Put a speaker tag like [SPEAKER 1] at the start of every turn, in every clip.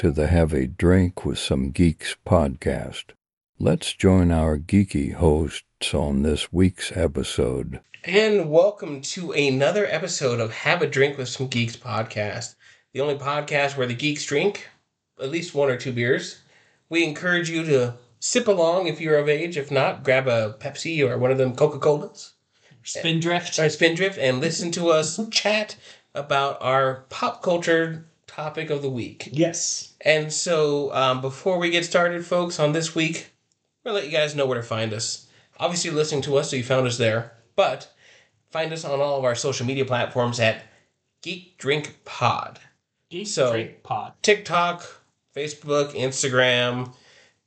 [SPEAKER 1] welcome to the Have a Drink with Some Geeks podcast. Let's join our geeky hosts on this week's episode.
[SPEAKER 2] And welcome to another episode of Have a Drink with Some Geeks podcast, the only podcast where the geeks drink at least one or two beers. We encourage you to sip along if you're of age. If not, grab a Pepsi or one of them Coca Colas.
[SPEAKER 3] Spindrift.
[SPEAKER 2] Sorry, Spindrift, and listen to us chat about our pop culture topic of the week.
[SPEAKER 3] Yes.
[SPEAKER 2] And so, um, before we get started, folks, on this week, we'll let you guys know where to find us. Obviously, you're listening to us, so you found us there. But find us on all of our social media platforms at Geek Drink Pod.
[SPEAKER 3] Geek
[SPEAKER 2] So-
[SPEAKER 3] Drink Pod.
[SPEAKER 2] TikTok, Facebook, Instagram,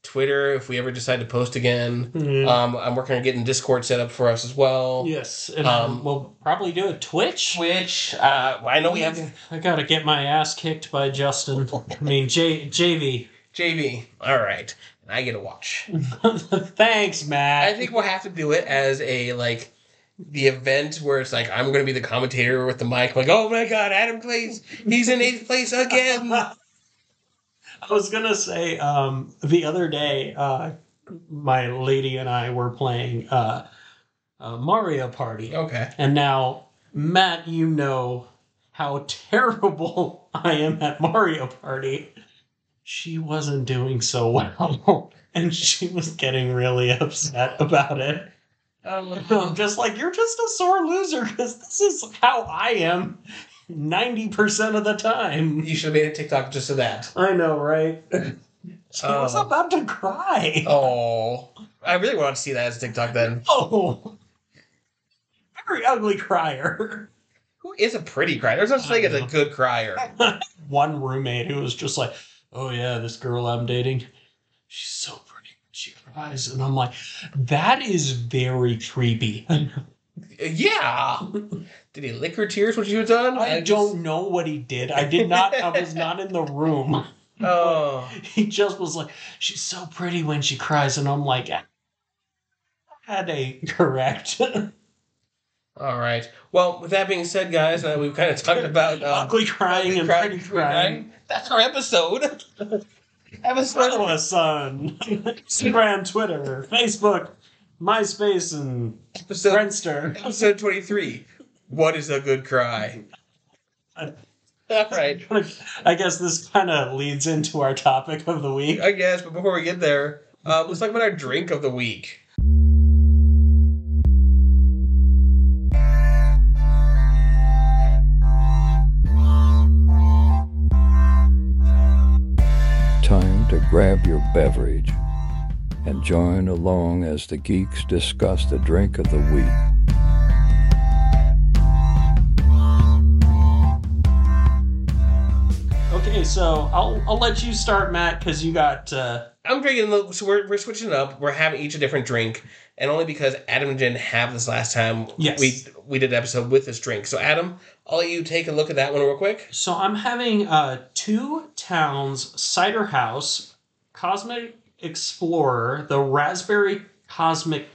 [SPEAKER 2] Twitter, if we ever decide to post again.
[SPEAKER 3] Mhm.
[SPEAKER 2] Um, I'm working on getting Discord set up for us as well.
[SPEAKER 3] Yes, and
[SPEAKER 2] Um,
[SPEAKER 3] we'll probably do a Twitch.
[SPEAKER 2] Twitch, uh, I know we have
[SPEAKER 3] I gotta get my ass kicked by Justin. I mean, J- JV.
[SPEAKER 2] JV. All right. And I get a watch.
[SPEAKER 3] Thanks, Matt.
[SPEAKER 2] I think we'll have to do it as a like the event where it's like I'm going to be the commentator with the mic, like, oh my god, Adam Place, he's in eighth place again.
[SPEAKER 3] I was gonna say um, the other day, uh, my lady and I were playing uh, uh, Mario Party,
[SPEAKER 2] Okay.
[SPEAKER 3] and now Matt, you know how terrible I am at Mario Party. She wasn't doing so well, and she was getting really upset about it. I'm just like, you're just a sore loser because this is how I am 90% of the time.
[SPEAKER 2] You should have made a TikTok just of that.
[SPEAKER 3] I know, right? She was
[SPEAKER 2] Oh.
[SPEAKER 3] about to cry.
[SPEAKER 2] Oh, I really want to see that as a TikTok then.
[SPEAKER 3] Oh. Very ugly crier.
[SPEAKER 2] Who is a pretty crier? There's no such thing as a good crier.
[SPEAKER 3] One roommate who was just like, oh yeah, this girl I'm dating, she's so pretty. She cries. And I'm like, that is very creepy.
[SPEAKER 2] Yeah. Did he lick her tears when she was done?
[SPEAKER 3] I
[SPEAKER 2] just-
[SPEAKER 3] don't know what he did. I did not, I was not in the room.
[SPEAKER 2] Oh.
[SPEAKER 3] He just was like, she's so pretty when she cries. And I'm like, had a correct.
[SPEAKER 2] All right. Well, with that being said, guys, uh, we've kind of talked about um,
[SPEAKER 3] ugly crying and
[SPEAKER 2] cry-
[SPEAKER 3] pretty crying.
[SPEAKER 2] That's our episode. episode.
[SPEAKER 3] Follow us on Instagram, Twitter, Facebook, MySpace, and
[SPEAKER 2] Episode,
[SPEAKER 3] Friendster.
[SPEAKER 2] episode 23. What is a good cry? All right.
[SPEAKER 3] I guess this kind of leads into our topic of the week.
[SPEAKER 2] I guess, but before we get there, uh, let's talk about our drink of the week.
[SPEAKER 1] Time to grab your beverage and join along as the geeks discuss the drink of the week.
[SPEAKER 3] Okay, so I'll I'll let you start, Matt, because you got. Uh,
[SPEAKER 2] I'm drinking, the, so we're, we're switching it up. We're having each a different drink, and only because Adam and Jen have this last time,
[SPEAKER 3] Yes.
[SPEAKER 2] we we did an episode with this drink. So, Adam, I'll let you take a look at that one real quick.
[SPEAKER 3] so I'm having uh, two towns cider house, Cosmic Explorer, the Raspberry Cosmic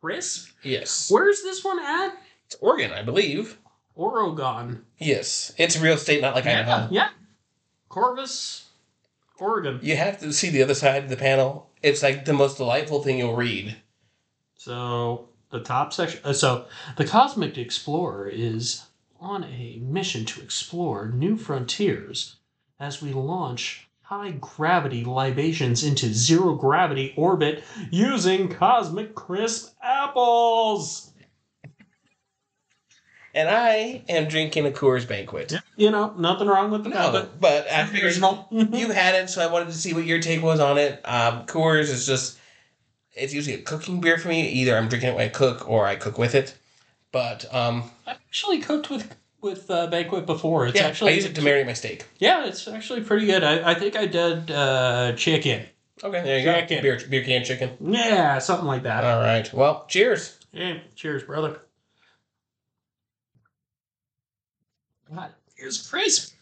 [SPEAKER 3] Crisp.
[SPEAKER 2] Yes.
[SPEAKER 3] Where's this one at?
[SPEAKER 2] It's Oregon, I believe.
[SPEAKER 3] Oregon.
[SPEAKER 2] Yes. It's a real state, not like
[SPEAKER 3] yeah,
[SPEAKER 2] Idaho.
[SPEAKER 3] yeah. Corvallis, Oregon.
[SPEAKER 2] You have to see the other side of the panel. It's like the most delightful thing you'll read.
[SPEAKER 3] So the top section. Uh, so the Cosmic Explorer is on a mission to explore new frontiers as we launch high gravity libations into zero gravity orbit using cosmic crisp apples.
[SPEAKER 2] And I am drinking a Coors Banquet.
[SPEAKER 3] You know, nothing wrong with the
[SPEAKER 2] No,
[SPEAKER 3] Banquet.
[SPEAKER 2] but I figured you had it, so I wanted to see what your take was on it. Um, Coors is just, it's usually a cooking beer for me. Either I'm drinking it when I cook or I cook with it. But um,
[SPEAKER 3] I've actually cooked with with uh, Banquet before. It's
[SPEAKER 2] yeah,
[SPEAKER 3] actually
[SPEAKER 2] I use it to marinate my steak.
[SPEAKER 3] Yeah, it's actually pretty good. I, I think I did uh, chicken.
[SPEAKER 2] Okay, there you
[SPEAKER 3] Chicken.
[SPEAKER 2] go. Beer, beer can chicken.
[SPEAKER 3] Yeah, something like that.
[SPEAKER 2] All right. Well, cheers.
[SPEAKER 3] Yeah, cheers, brother. God, here's crisp.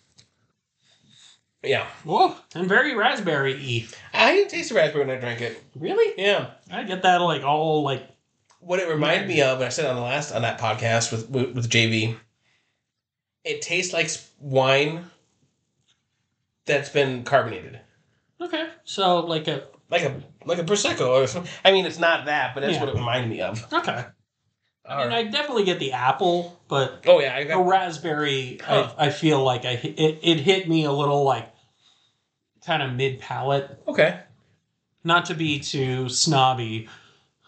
[SPEAKER 2] Yeah.
[SPEAKER 3] Whoa, and very raspberry y.
[SPEAKER 2] I didn't taste the raspberry when I drank it.
[SPEAKER 3] Really?
[SPEAKER 2] Yeah.
[SPEAKER 3] I get that like all like
[SPEAKER 2] What it reminded me of, and I said on the last on that podcast with with, with JV, it tastes like wine that's been carbonated,
[SPEAKER 3] Okay. So like a
[SPEAKER 2] like a like a prosecco or something. I mean, it's not that, but that's
[SPEAKER 3] Yeah.
[SPEAKER 2] what it reminded me of.
[SPEAKER 3] okay. I mean, I definitely get the apple, but
[SPEAKER 2] oh yeah, I got
[SPEAKER 3] raspberry,
[SPEAKER 2] Huh.
[SPEAKER 3] I, oh. I feel like I it, it hit me a little like kind of mid palate.
[SPEAKER 2] okay.
[SPEAKER 3] Not to be too snobby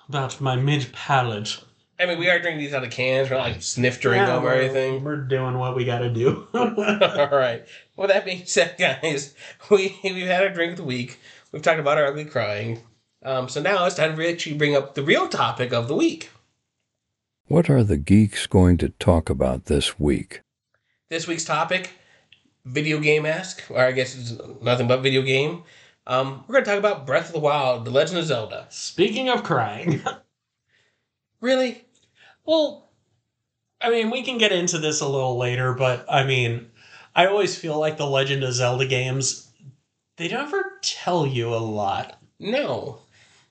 [SPEAKER 3] about my mid palate.
[SPEAKER 2] I mean, we are drinking these out of cans. We're not like sniff drink them or anything.
[SPEAKER 3] We're doing what we got to do.
[SPEAKER 2] All right. Well, that being said, guys, we we've had our drink of the week. We've talked about our ugly crying. Um, so now it's time to actually bring up the real topic of the week.
[SPEAKER 1] What are the geeks going to talk about this week?
[SPEAKER 2] This week's topic, video game esque, or I guess it's nothing but video game. Um, we're going to talk about Breath of the Wild, The Legend of Zelda.
[SPEAKER 3] Speaking of crying,
[SPEAKER 2] Really?
[SPEAKER 3] Well, I mean, we can get into this a little later, but I mean, I always feel like the Legend of Zelda games, they never tell you a lot.
[SPEAKER 2] No.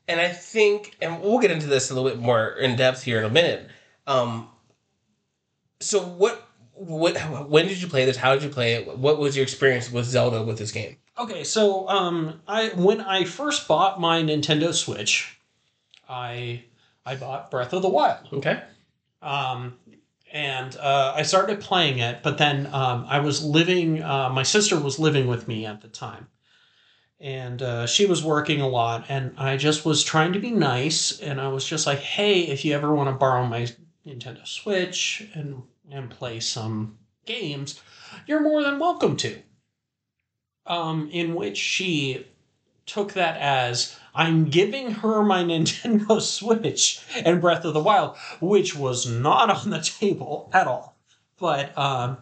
[SPEAKER 2] And I think, and we'll get into this a little bit more in depth here in a minute. Um, so what, what, when did you play this? How did you play it? What was your experience with Zelda with this game?
[SPEAKER 3] Okay, so um, I when I first bought my Nintendo Switch, I I bought Breath of the Wild.
[SPEAKER 2] Okay.
[SPEAKER 3] Um, and uh, I started playing it. But then um, I was living. Uh, my sister was living with me at the time, and uh, she was working a lot. And I just was trying to be nice, and I was just like, "Hey, if you ever want to borrow my Nintendo Switch and and play some games, you're more than welcome to." Um, in which she took that as I'm giving her my Nintendo Switch and Breath of the Wild, which was not on the table at all. But um,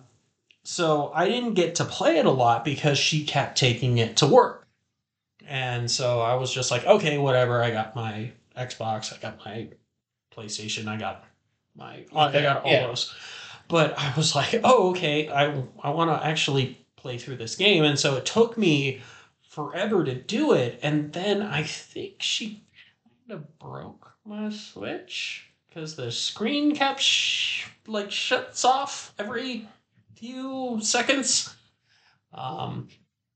[SPEAKER 3] so I didn't get to play it a lot because she kept taking it to work. And so I was just like, okay, whatever. I got my Xbox, I got my PlayStation, I got my, I got all
[SPEAKER 2] Yeah.
[SPEAKER 3] those. But I was like, oh, okay, I, I want to actually play through this game. And so it took me forever to do it. And then I think she kind of broke my Switch because the screen kept sh- like shuts off every few seconds, um,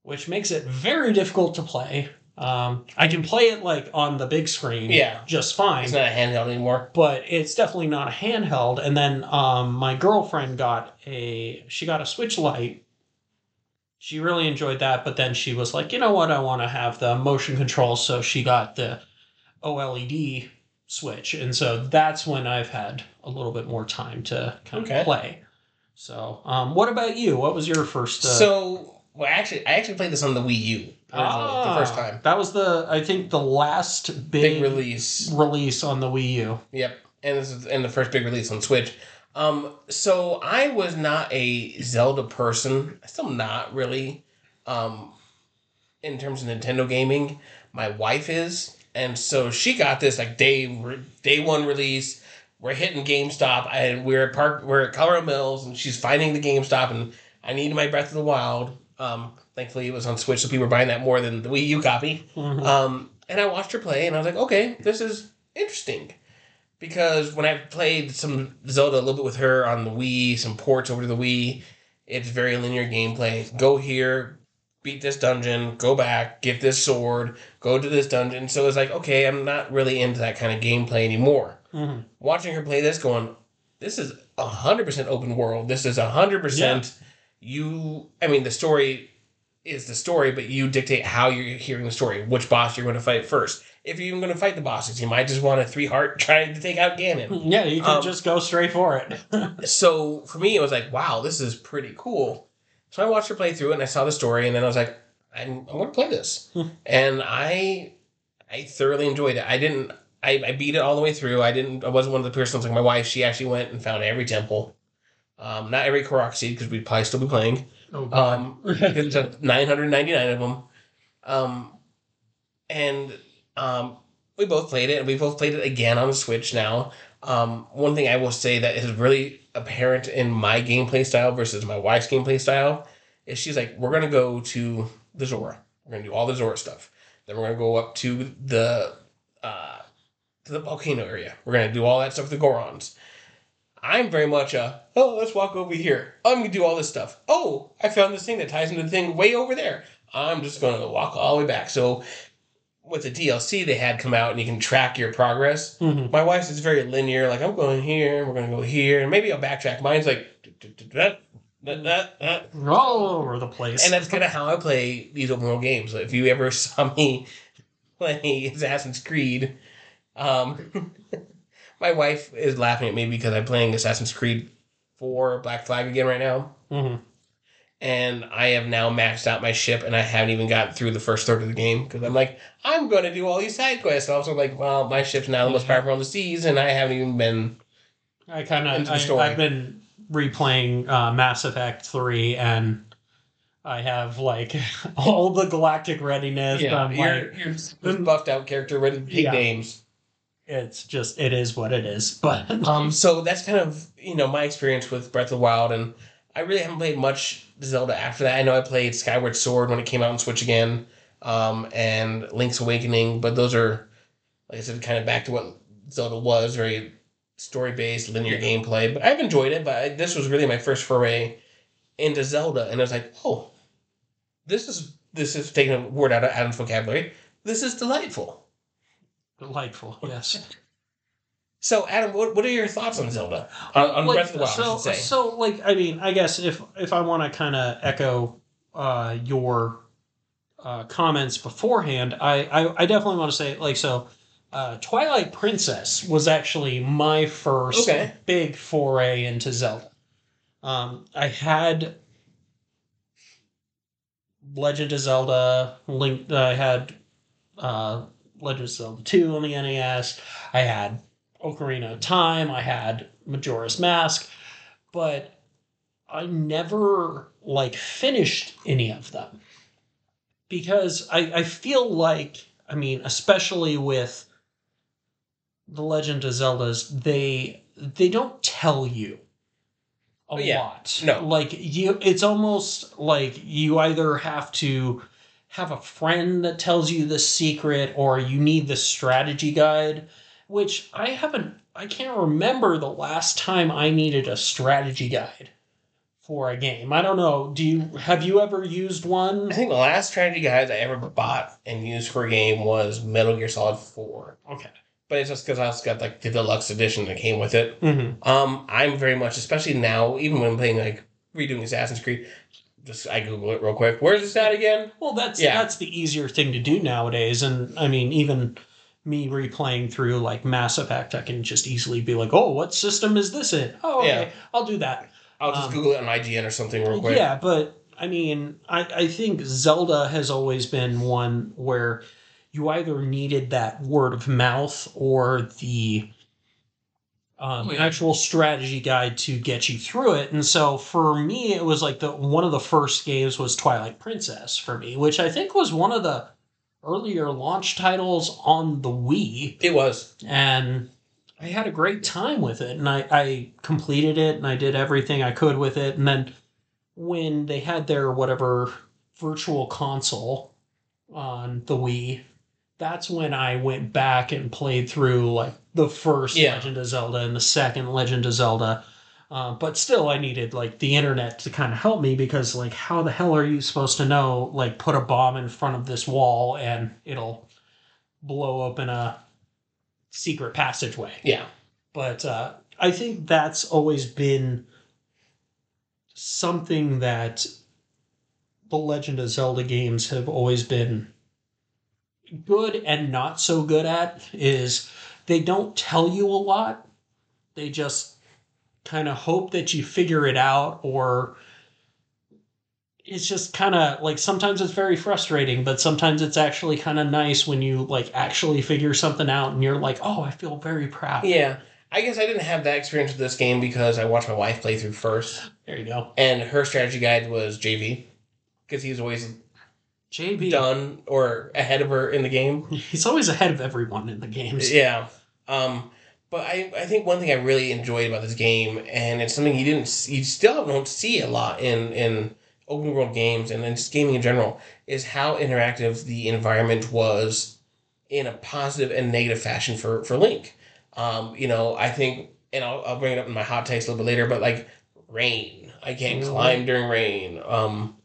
[SPEAKER 3] which makes it very difficult to play. Um, I can play it like on the big screen,
[SPEAKER 2] Yeah.
[SPEAKER 3] just fine
[SPEAKER 2] It's not a handheld anymore.
[SPEAKER 3] but it's definitely not a handheld. And then um, my girlfriend got a she got a Switch Lite. She really enjoyed that, but then she was like, you know what, I want to have the motion control, so she got the OLED Switch, and so that's when I've had a little bit more time to kind
[SPEAKER 2] Okay.
[SPEAKER 3] of play. So, um, what about you? What was your first? Uh,
[SPEAKER 2] So, well, actually, I actually played this on the Wii U
[SPEAKER 3] ah,
[SPEAKER 2] the first time.
[SPEAKER 3] That was the I think the last big,
[SPEAKER 2] Big release.
[SPEAKER 3] release on the Wii U.
[SPEAKER 2] Yep, and this is and the first big release on Switch. Um, so I was not a Zelda person. I still not really. Um, in terms of Nintendo gaming, my wife is, and so she got this like day day one release. We're hitting GameStop, and we're at Park. We're at Colorado Mills, and she's finding the GameStop, and I needed my Breath of the Wild. Um, thankfully, it was on Switch, so people were buying that more than the Wii U copy.
[SPEAKER 3] Mhm.
[SPEAKER 2] Um, and I watched her play, and I was like, okay, this is interesting. Because when I played some Zelda a little bit with her on the Wii, some ports over to the Wii, it's very linear gameplay. Go here, beat this dungeon, go back, get this sword, go to this dungeon. So it's like, okay, I'm not really into that kind of gameplay anymore.
[SPEAKER 3] Mhm.
[SPEAKER 2] Watching her play this, going, this is 100% open world. This is 100% you. I mean, the story is the story, but you dictate how you're hearing the story, which boss you're going to fight first. If you're even going to fight the bosses, you might just want a three heart trying to take out Ganon.
[SPEAKER 3] Yeah, you could
[SPEAKER 2] Um,
[SPEAKER 3] just go straight for it.
[SPEAKER 2] so for me, it was like, wow, this is pretty cool. So I watched her play through it, and I saw the story, and then I was like, I'm, I'm going to play this,
[SPEAKER 3] Hmm.
[SPEAKER 2] and I I thoroughly enjoyed it. I didn't. I, I beat it all the way through. I didn't. I wasn't one of the persons like my wife. She actually went and found every temple, um, not every Korok seed because we'd probably still be playing.
[SPEAKER 3] oh,
[SPEAKER 2] Um, 999 of them. Um, and um, we both played it, and we both played it again on the Switch now. Um, one thing I will say that is really apparent in my gameplay style versus my wife's gameplay style is she's like, we're gonna go to the Zora. We're gonna do all the Zora stuff. Then we're gonna go up to the uh, to the volcano area. We're gonna do all that stuff with the Gorons. I'm very much a oh let's walk over here. I'm gonna do all this stuff. Oh, I found this thing that ties into the thing way over there. I'm just to walk all the way back. So with the DLC they had come out and you can track your progress.
[SPEAKER 3] Mhm.
[SPEAKER 2] My wife's is very linear. Like I'm going here, we're going to go here, and maybe I'll backtrack. Mine's like. that, that, that,
[SPEAKER 3] all over the place.
[SPEAKER 2] And that's kind of how I play these open world games. If you ever saw me play Assassin's Creed, um, my wife is laughing at me because I'm playing Assassin's Creed 4 Black Flag again right now.
[SPEAKER 3] Mhm.
[SPEAKER 2] And I have now maxed out my ship and I haven't even gotten through the first third of the game because I'm like, I'm going to do all these side quests. And also, like, well, my ship's now the most powerful on the seas and I haven't even been.
[SPEAKER 3] I kind of. I've been replaying uh, Mass Effect three, and I have like all the galactic readiness. I'm
[SPEAKER 2] you're,
[SPEAKER 3] like,
[SPEAKER 2] you're buffed out character ready to take
[SPEAKER 3] Yeah.
[SPEAKER 2] names.
[SPEAKER 3] it's just it is what it is. But
[SPEAKER 2] Um, so that's kind of you know my experience with Breath of the Wild, and I really haven't played much Zelda after that. I know I played Skyward Sword when it came out on Switch again, um, and Link's Awakening, but those are, like I said, kind of back to what Zelda was, very story based, linear gameplay. But I've enjoyed it. But I, this was really my first foray into Zelda, and I was like, oh, this is this is taking a word out of Adam's vocabulary. This is delightful.
[SPEAKER 3] delightful, yes.
[SPEAKER 2] So, Adam, what, what are your thoughts on Zelda? On, on
[SPEAKER 3] Like,
[SPEAKER 2] Breath of the Wild,
[SPEAKER 3] so,
[SPEAKER 2] I should say.
[SPEAKER 3] so like I mean, I guess if if I want to kind of echo uh, your uh, comments beforehand, I, I I definitely want to say like so. Uh, Twilight Princess was actually my first
[SPEAKER 2] Okay.
[SPEAKER 3] big foray into Zelda. Um, I had Legend of Zelda, Link. I had uh, Legend of Zelda Two on the NES. I had Ocarina of Time. I had Majora's Mask, but I never like finished any of them because I, I feel like I mean, especially with the Legend of Zeldas, they they don't tell you a
[SPEAKER 2] Oh, yeah.
[SPEAKER 3] lot.
[SPEAKER 2] No.
[SPEAKER 3] like you, it's almost like you either have to have a friend that tells you the secret, or you need the strategy guide. Which I haven't. I can't remember the last time I needed a strategy guide for a game. I don't know. Do you have you ever used one?
[SPEAKER 2] I think the last strategy guide I ever bought and used for a game was Metal Gear Solid 4.
[SPEAKER 3] Okay.
[SPEAKER 2] But it's just because I also got like the deluxe edition that came with it.
[SPEAKER 3] Mm-hmm.
[SPEAKER 2] Um, I'm very much, especially now, even when I'm playing like redoing Assassin's Creed, just I Google it real quick. Where's this at again?
[SPEAKER 3] Well, that's
[SPEAKER 2] Yeah.
[SPEAKER 3] that's the easier thing to do nowadays, and I mean, even me replaying through like Mass Effect, I can just easily be like, "Oh, what system is this in? Oh, okay,
[SPEAKER 2] Yeah.
[SPEAKER 3] I'll do that."
[SPEAKER 2] I'll just
[SPEAKER 3] Um,
[SPEAKER 2] Google it on IGN or something real quick.
[SPEAKER 3] Yeah, but I mean, I I think Zelda has always been one where you either needed that word of mouth or the um,
[SPEAKER 2] Oh, yeah.
[SPEAKER 3] actual strategy guide to get you through it. And so for me, it was like the one of the first games was Twilight Princess for me, which I think was one of the earlier launch titles on the Wii
[SPEAKER 2] It was.
[SPEAKER 3] and I had a great time with it, and I, I completed it, and I did everything I could with it, and then when they had their whatever virtual console on the Wii, that's when I went back and played through like the first
[SPEAKER 2] Yeah.
[SPEAKER 3] Legend of Zelda and the second Legend of Zelda. Uh, but still, I needed like the internet to kind of help me because like, how the hell are you supposed to know like put a bomb in front of this wall and it'll blow open a secret passageway?
[SPEAKER 2] Yeah.
[SPEAKER 3] but uh, I think that's always been something that the Legend of Zelda games have always been good and not so good at is they don't tell you a lot. They just kind of hope that you figure it out or it's just kind of like sometimes it's very frustrating but sometimes it's actually kind of nice when you like actually figure something out and you're like oh i feel very proud
[SPEAKER 2] Yeah. I guess I didn't have that experience with this game because I watched my wife play through first,
[SPEAKER 3] there you go
[SPEAKER 2] and her strategy guide was JV because he's always
[SPEAKER 3] jb
[SPEAKER 2] done or ahead of her in the game.
[SPEAKER 3] he's always ahead of everyone in the games
[SPEAKER 2] Yeah. Um, but I, I think one thing I really enjoyed about this game, and it's something you didn't, you still don't see a lot in in open world games and in just gaming in general, is how interactive the environment was in a positive and negative fashion for for Link. Um, you know, I think, and I'll, I'll bring it up in my hot takes a little bit later, but like rain, I can't
[SPEAKER 3] Mhm.
[SPEAKER 2] climb during rain. Um,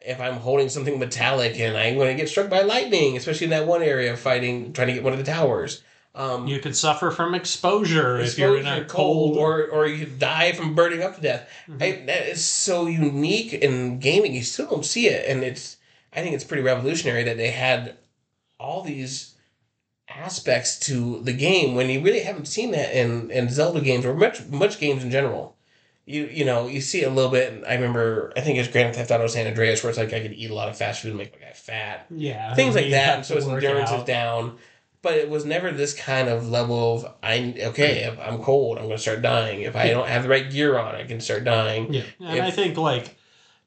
[SPEAKER 2] if I'm holding something metallic and I'm going to get struck by lightning, especially in that one area fighting, trying to get one of the towers. Um,
[SPEAKER 3] You could suffer from exposure, if you're in a
[SPEAKER 2] exposure,
[SPEAKER 3] cold.
[SPEAKER 2] or or you could die from burning up to death.
[SPEAKER 3] Mhm.
[SPEAKER 2] I, that is so unique in gaming. You still don't see it, and it's I think it's pretty revolutionary that they had all these aspects to the game when you really haven't seen that in, in Zelda games or much much games in general. You you know you see it a little bit. I remember I think it's Grand Theft Auto San Andreas where it's like I could eat a lot of fast food and make my guy fat
[SPEAKER 3] yeah,
[SPEAKER 2] things like that. so his endurance is down. But it was never this kind of level of I okay if I'm cold I'm to start dying. If I don't have the right gear on I can start dying.
[SPEAKER 3] Yeah, and
[SPEAKER 2] If-
[SPEAKER 3] I think like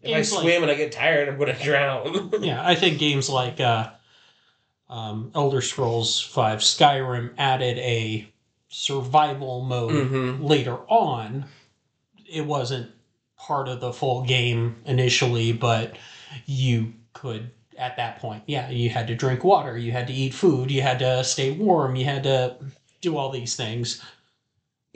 [SPEAKER 2] If I
[SPEAKER 3] games like-
[SPEAKER 2] swim and I get tired I'm to drown.
[SPEAKER 3] yeah, I think games like uh, um, Elder Scrolls Five Skyrim added a survival mode
[SPEAKER 2] hmm
[SPEAKER 3] later on. It wasn't part of the full game initially, but you could at that point, yeah, you had to drink water, you had to eat food, you had to stay warm, you had to do all these things.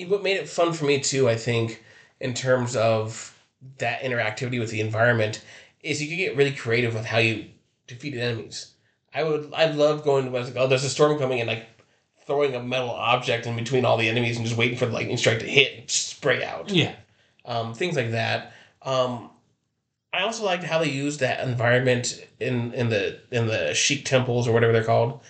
[SPEAKER 2] What made it fun for me too, I think, in terms of that interactivity with the environment, is you could get really creative with how you defeated enemies. I would, I love going to like, oh, there's a storm coming and like throwing a metal object in between all the enemies and just waiting for the lightning strike to hit and spray out.
[SPEAKER 3] Yeah,
[SPEAKER 2] Um, things like that. Um, I also liked how they used that environment in in the in the Sheik temples or whatever they're called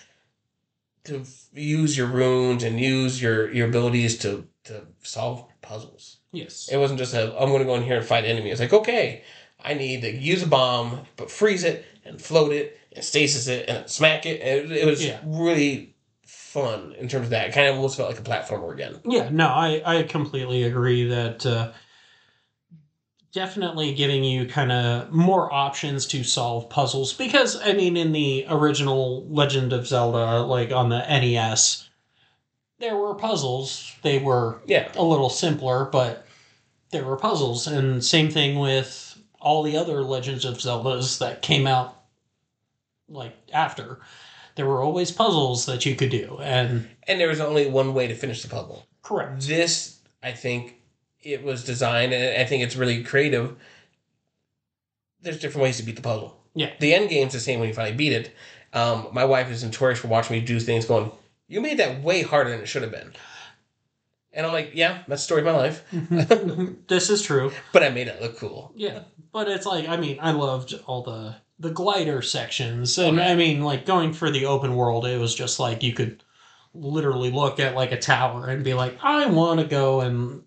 [SPEAKER 2] to use your runes and use your your abilities to to solve puzzles.
[SPEAKER 3] yes,
[SPEAKER 2] It wasn't just a I'm going to go in here and fight enemy. It's like okay, I need to use a bomb, but freeze it and float it and stasis it and smack it. And it, it was
[SPEAKER 3] Yeah.
[SPEAKER 2] really fun in terms of that. It kind of almost felt like a platformer again.
[SPEAKER 3] Yeah, no, I, I completely agree that uh, definitely giving you kind of more options to solve puzzles because I mean in the original Legend of Zelda like on the NES there were puzzles. They were
[SPEAKER 2] Yeah,
[SPEAKER 3] a little simpler but there were puzzles. And same thing with all the other Legends of Zeldas that came out like after. There were always puzzles that you could do and
[SPEAKER 2] and there was only one way to finish the puzzle.
[SPEAKER 3] correct.
[SPEAKER 2] This i think it was designed and i think it's really creative there's different ways to beat the puzzle.
[SPEAKER 3] Yeah.
[SPEAKER 2] the end game's the same when you finally beat it. Um, my wife is notorious for watching me do things going you made that way harder than it should have been. And i'm like yeah that's the story of my life.
[SPEAKER 3] This is true.
[SPEAKER 2] But i made it look cool.
[SPEAKER 3] Yeah, but it's like I mean I loved all the the glider sections, and
[SPEAKER 2] Okay.
[SPEAKER 3] I mean like going for the open world, it was just like you could literally look at like a tower and be like, I want to go and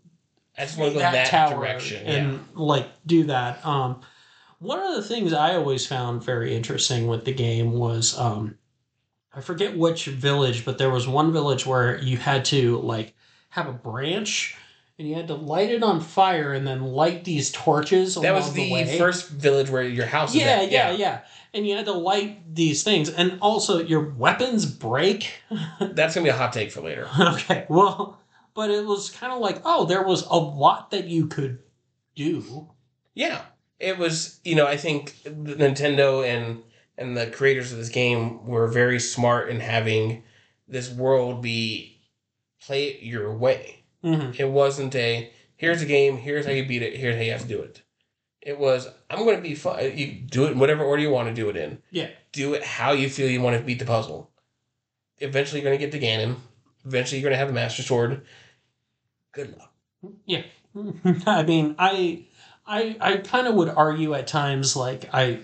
[SPEAKER 2] i just want to go that, direction
[SPEAKER 3] and
[SPEAKER 2] yeah
[SPEAKER 3] like do that. Um, one of the things I always found very interesting with the game was um, I forget which village, but there was one village where you had to like have a branch. And you had to light it on fire and then light these torches.
[SPEAKER 2] that was the,
[SPEAKER 3] way.
[SPEAKER 2] first village where your house
[SPEAKER 3] Yeah,
[SPEAKER 2] at.
[SPEAKER 3] yeah, yeah. And you had to light these things, and also your weapons break.
[SPEAKER 2] that's gonna be a hot take for later
[SPEAKER 3] okay, well, but it was kind of like, oh, there was a lot that you could do.
[SPEAKER 2] Yeah, it was. You know, I think Nintendo and and the creators of this game were very smart in having this world be play it your way.
[SPEAKER 3] Mm-hmm.
[SPEAKER 2] It wasn't a here's a game, here's how you beat it, here's how you have to do it. It was I'm going to be fun. You do it in whatever order you want to do it in.
[SPEAKER 3] Yeah.
[SPEAKER 2] Do it how you feel you want to beat the puzzle. Eventually, you're going to get to Ganon. Eventually, you're going to have the Master Sword. Good luck. Yeah.
[SPEAKER 3] I mean, I, I, I kind of would argue at times like I,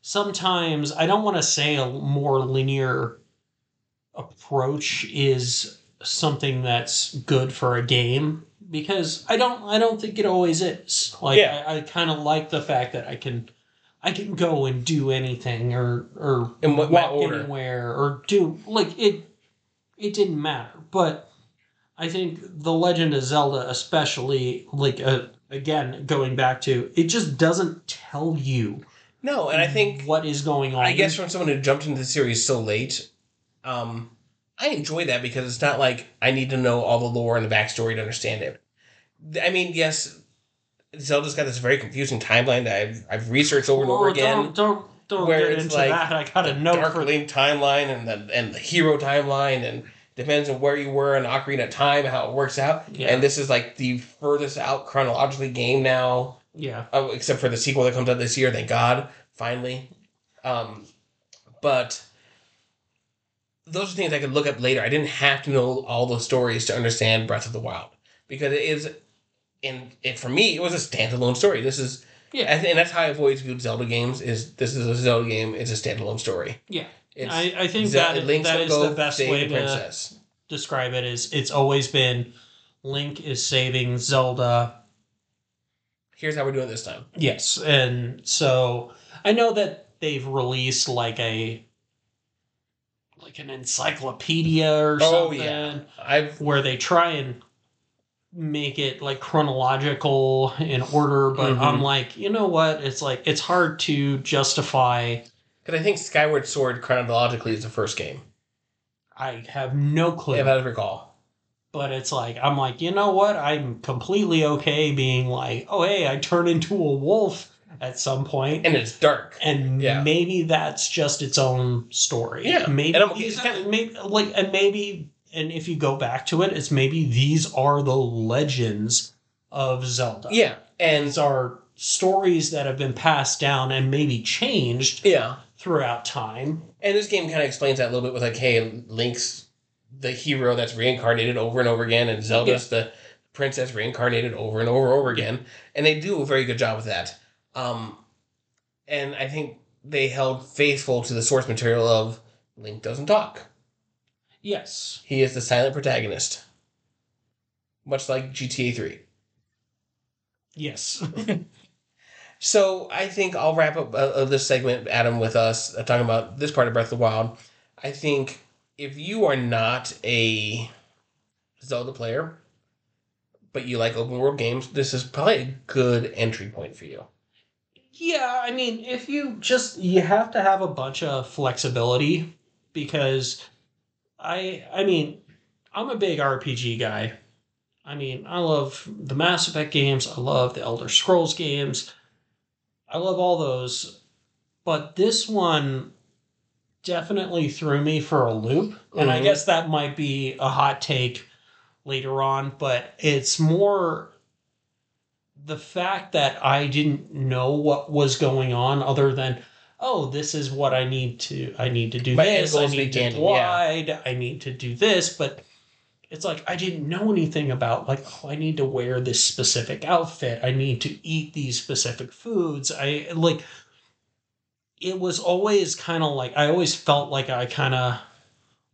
[SPEAKER 3] sometimes I don't want to say a more linear approach is something that's good for a game because I don't I don't think it always is. Like
[SPEAKER 2] Yeah.
[SPEAKER 3] I, I kind of like the fact that I can I can go and do anything or or
[SPEAKER 2] In what- what
[SPEAKER 3] walk
[SPEAKER 2] order?
[SPEAKER 3] anywhere or do like it it didn't matter. But I think The Legend of Zelda especially like uh, again going back to it just doesn't tell you
[SPEAKER 2] No, and I think
[SPEAKER 3] what is going on.
[SPEAKER 2] I guess from someone who jumped into the series so late, um, I enjoy that because it's not like I need to know all the lore and the backstory to understand it. I mean, yes, Zelda's got this very confusing timeline that I've, I've researched over and over
[SPEAKER 3] Oh,
[SPEAKER 2] again.
[SPEAKER 3] Don't don't, don't
[SPEAKER 2] where
[SPEAKER 3] get
[SPEAKER 2] it's
[SPEAKER 3] into
[SPEAKER 2] like
[SPEAKER 3] that. I got a note
[SPEAKER 2] Dark
[SPEAKER 3] for
[SPEAKER 2] Link timeline and the and the hero timeline and depends on where you were in Ocarina of Time how it works out.
[SPEAKER 3] Yeah.
[SPEAKER 2] And this is like the furthest out chronologically game now,
[SPEAKER 3] yeah.
[SPEAKER 2] oh, except for the sequel that comes out this year. Thank God. finally. Um, but those are things I could look up later. I didn't have to know all the stories to understand Breath of the Wild because it is, in it for me, it was a standalone story. This is
[SPEAKER 3] Yeah.
[SPEAKER 2] and, and that's how I've always viewed Zelda games. Is this is a Zelda game? It's a standalone story.
[SPEAKER 3] Yeah. I, I think that, that
[SPEAKER 2] gonna go
[SPEAKER 3] the best way to
[SPEAKER 2] princess.
[SPEAKER 3] describe it is it's always been Link is saving Zelda.
[SPEAKER 2] Here's how we're doing it this time.
[SPEAKER 3] Yes. And so I know that they've released like a like an encyclopedia or
[SPEAKER 2] Oh,
[SPEAKER 3] something
[SPEAKER 2] yeah. I've
[SPEAKER 3] where they try and make it like chronological in order, but
[SPEAKER 2] Mhm.
[SPEAKER 3] I'm like, you know what? It's like it's hard to justify
[SPEAKER 2] because I think Skyward Sword chronologically is the first game,
[SPEAKER 3] I have no clue.
[SPEAKER 2] if I recall.
[SPEAKER 3] but it's like I'm like, you know what? I'm completely okay being like, oh hey, I turn into a wolf at some point,
[SPEAKER 2] And it's dark.
[SPEAKER 3] and
[SPEAKER 2] yeah.
[SPEAKER 3] maybe that's just its own story.
[SPEAKER 2] Yeah,
[SPEAKER 3] maybe
[SPEAKER 2] and I'm okay-
[SPEAKER 3] these
[SPEAKER 2] it's kinda-
[SPEAKER 3] maybe like and maybe and if you go back to it, it's maybe these are the legends of Zelda.
[SPEAKER 2] Yeah, and
[SPEAKER 3] These are stories that have been passed down and maybe changed
[SPEAKER 2] yeah,
[SPEAKER 3] throughout time.
[SPEAKER 2] and this game kind of explains that a little bit with like, hey, Link's the hero that's reincarnated over and over again, and Zelda's the princess reincarnated over and over and over again, and they do a very good job with that. Um, and I think they held faithful to the source material of Link doesn't talk.
[SPEAKER 3] Yes.
[SPEAKER 2] He is the silent protagonist, much like GTA Three.
[SPEAKER 3] Yes.
[SPEAKER 2] So I think I'll wrap up uh, this segment, Adam, with us uh, talking about this part of Breath of the Wild. I think if you are not a Zelda player, but you like open world games, this is probably a good entry point for you.
[SPEAKER 3] Yeah, I mean, if you just you have to have a bunch of flexibility because I I mean, I'm a big RPG guy. I mean, I love the Mass Effect games, I love the Elder Scrolls games. I love all those. But this one definitely threw me for a loop, and I
[SPEAKER 2] Mhm.
[SPEAKER 3] guess that might be a hot take later on, but it's more the fact that I didn't know what was going on other than oh this is what I need to I need to do
[SPEAKER 2] My
[SPEAKER 3] this I need to
[SPEAKER 2] begin,
[SPEAKER 3] glide I need to do this but it's like I didn't know anything about like oh I need to wear this specific outfit. I need to eat these specific foods. I like it was always kind of like I always felt like I kind of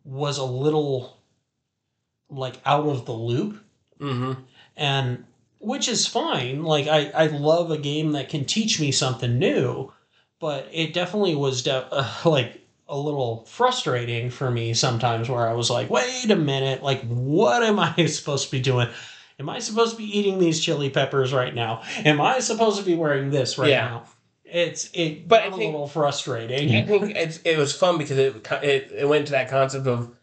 [SPEAKER 3] was a little like out of the loop.
[SPEAKER 2] Mm-hmm.
[SPEAKER 3] and which is fine. Like i i love a game that can teach me something new but it definitely was de- uh, like a little frustrating for me sometimes where i was like wait a minute like what am i supposed to be doing? Am i supposed to be eating these chili peppers right now? Am i supposed to be wearing this right
[SPEAKER 2] Yeah.
[SPEAKER 3] now? It's it
[SPEAKER 2] But I
[SPEAKER 3] got a
[SPEAKER 2] think-
[SPEAKER 3] little
[SPEAKER 2] I
[SPEAKER 3] frustrating
[SPEAKER 2] think it's, it was fun because it, it it went to that concept of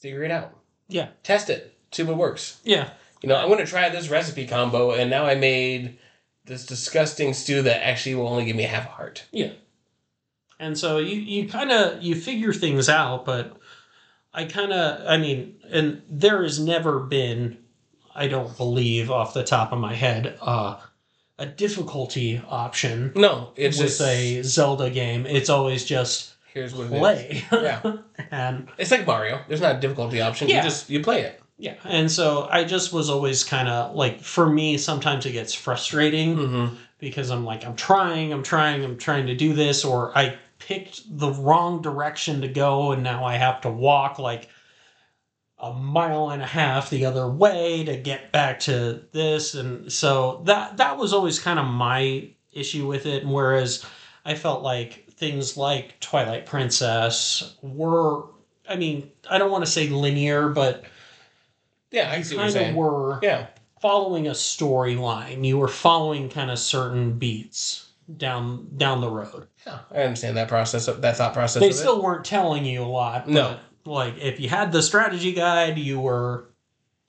[SPEAKER 2] figure it out,
[SPEAKER 3] yeah.
[SPEAKER 2] Test it, see what works.
[SPEAKER 3] yeah.
[SPEAKER 2] You know, I'm going to try this recipe combo, and now I made this disgusting stew that actually will only give me half a heart.
[SPEAKER 3] And so you you kind of you figure things out but i kind of i mean and there has never been i don't believe off the top of my head uh a difficulty option
[SPEAKER 2] No, it's
[SPEAKER 3] with
[SPEAKER 2] just
[SPEAKER 3] a zelda game it's always just
[SPEAKER 2] here's what
[SPEAKER 3] play
[SPEAKER 2] Yeah.
[SPEAKER 3] and
[SPEAKER 2] It's like Mario. There's not a difficulty option.
[SPEAKER 3] Yeah.
[SPEAKER 2] You just you play it.
[SPEAKER 3] yeah and so i just was always kind of like for me sometimes it gets frustrating
[SPEAKER 2] Mm-hmm.
[SPEAKER 3] because I'm like, I'm trying, I'm trying, I'm trying to do this, or I picked the wrong direction to go and now I have to walk like a mile and a half the other way to get back to this. And so that that was always kind of my issue with it. And whereas I felt like things like Twilight Princess were I mean, I don't want to say linear, but
[SPEAKER 2] Yeah, I see
[SPEAKER 3] kind of were
[SPEAKER 2] Yeah,
[SPEAKER 3] following a storyline. You were following kind of certain beats down down the road.
[SPEAKER 2] yeah, I understand that process, that thought process.
[SPEAKER 3] They
[SPEAKER 2] of
[SPEAKER 3] still weren't telling you a lot.
[SPEAKER 2] No.
[SPEAKER 3] like if you had the strategy guide, you were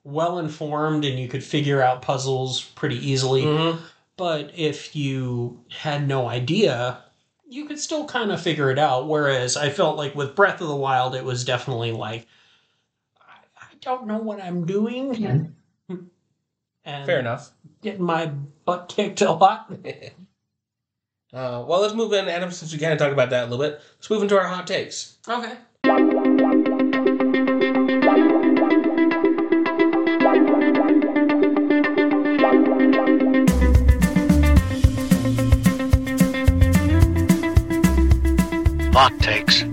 [SPEAKER 3] well informed and you could figure out puzzles pretty easily.
[SPEAKER 2] it. Mhm.
[SPEAKER 3] But if you had no idea, you could still kind of figure it out. Whereas I felt like with Breath of the Wild, it was definitely like, I, I don't know what I'm doing. and
[SPEAKER 2] Fair enough.
[SPEAKER 3] getting my butt kicked a lot.
[SPEAKER 2] Uh, well, let's move in, Adam, since we kind of talked about that a little bit. Let's move into our hot takes.
[SPEAKER 3] Okay.
[SPEAKER 4] Hot takes.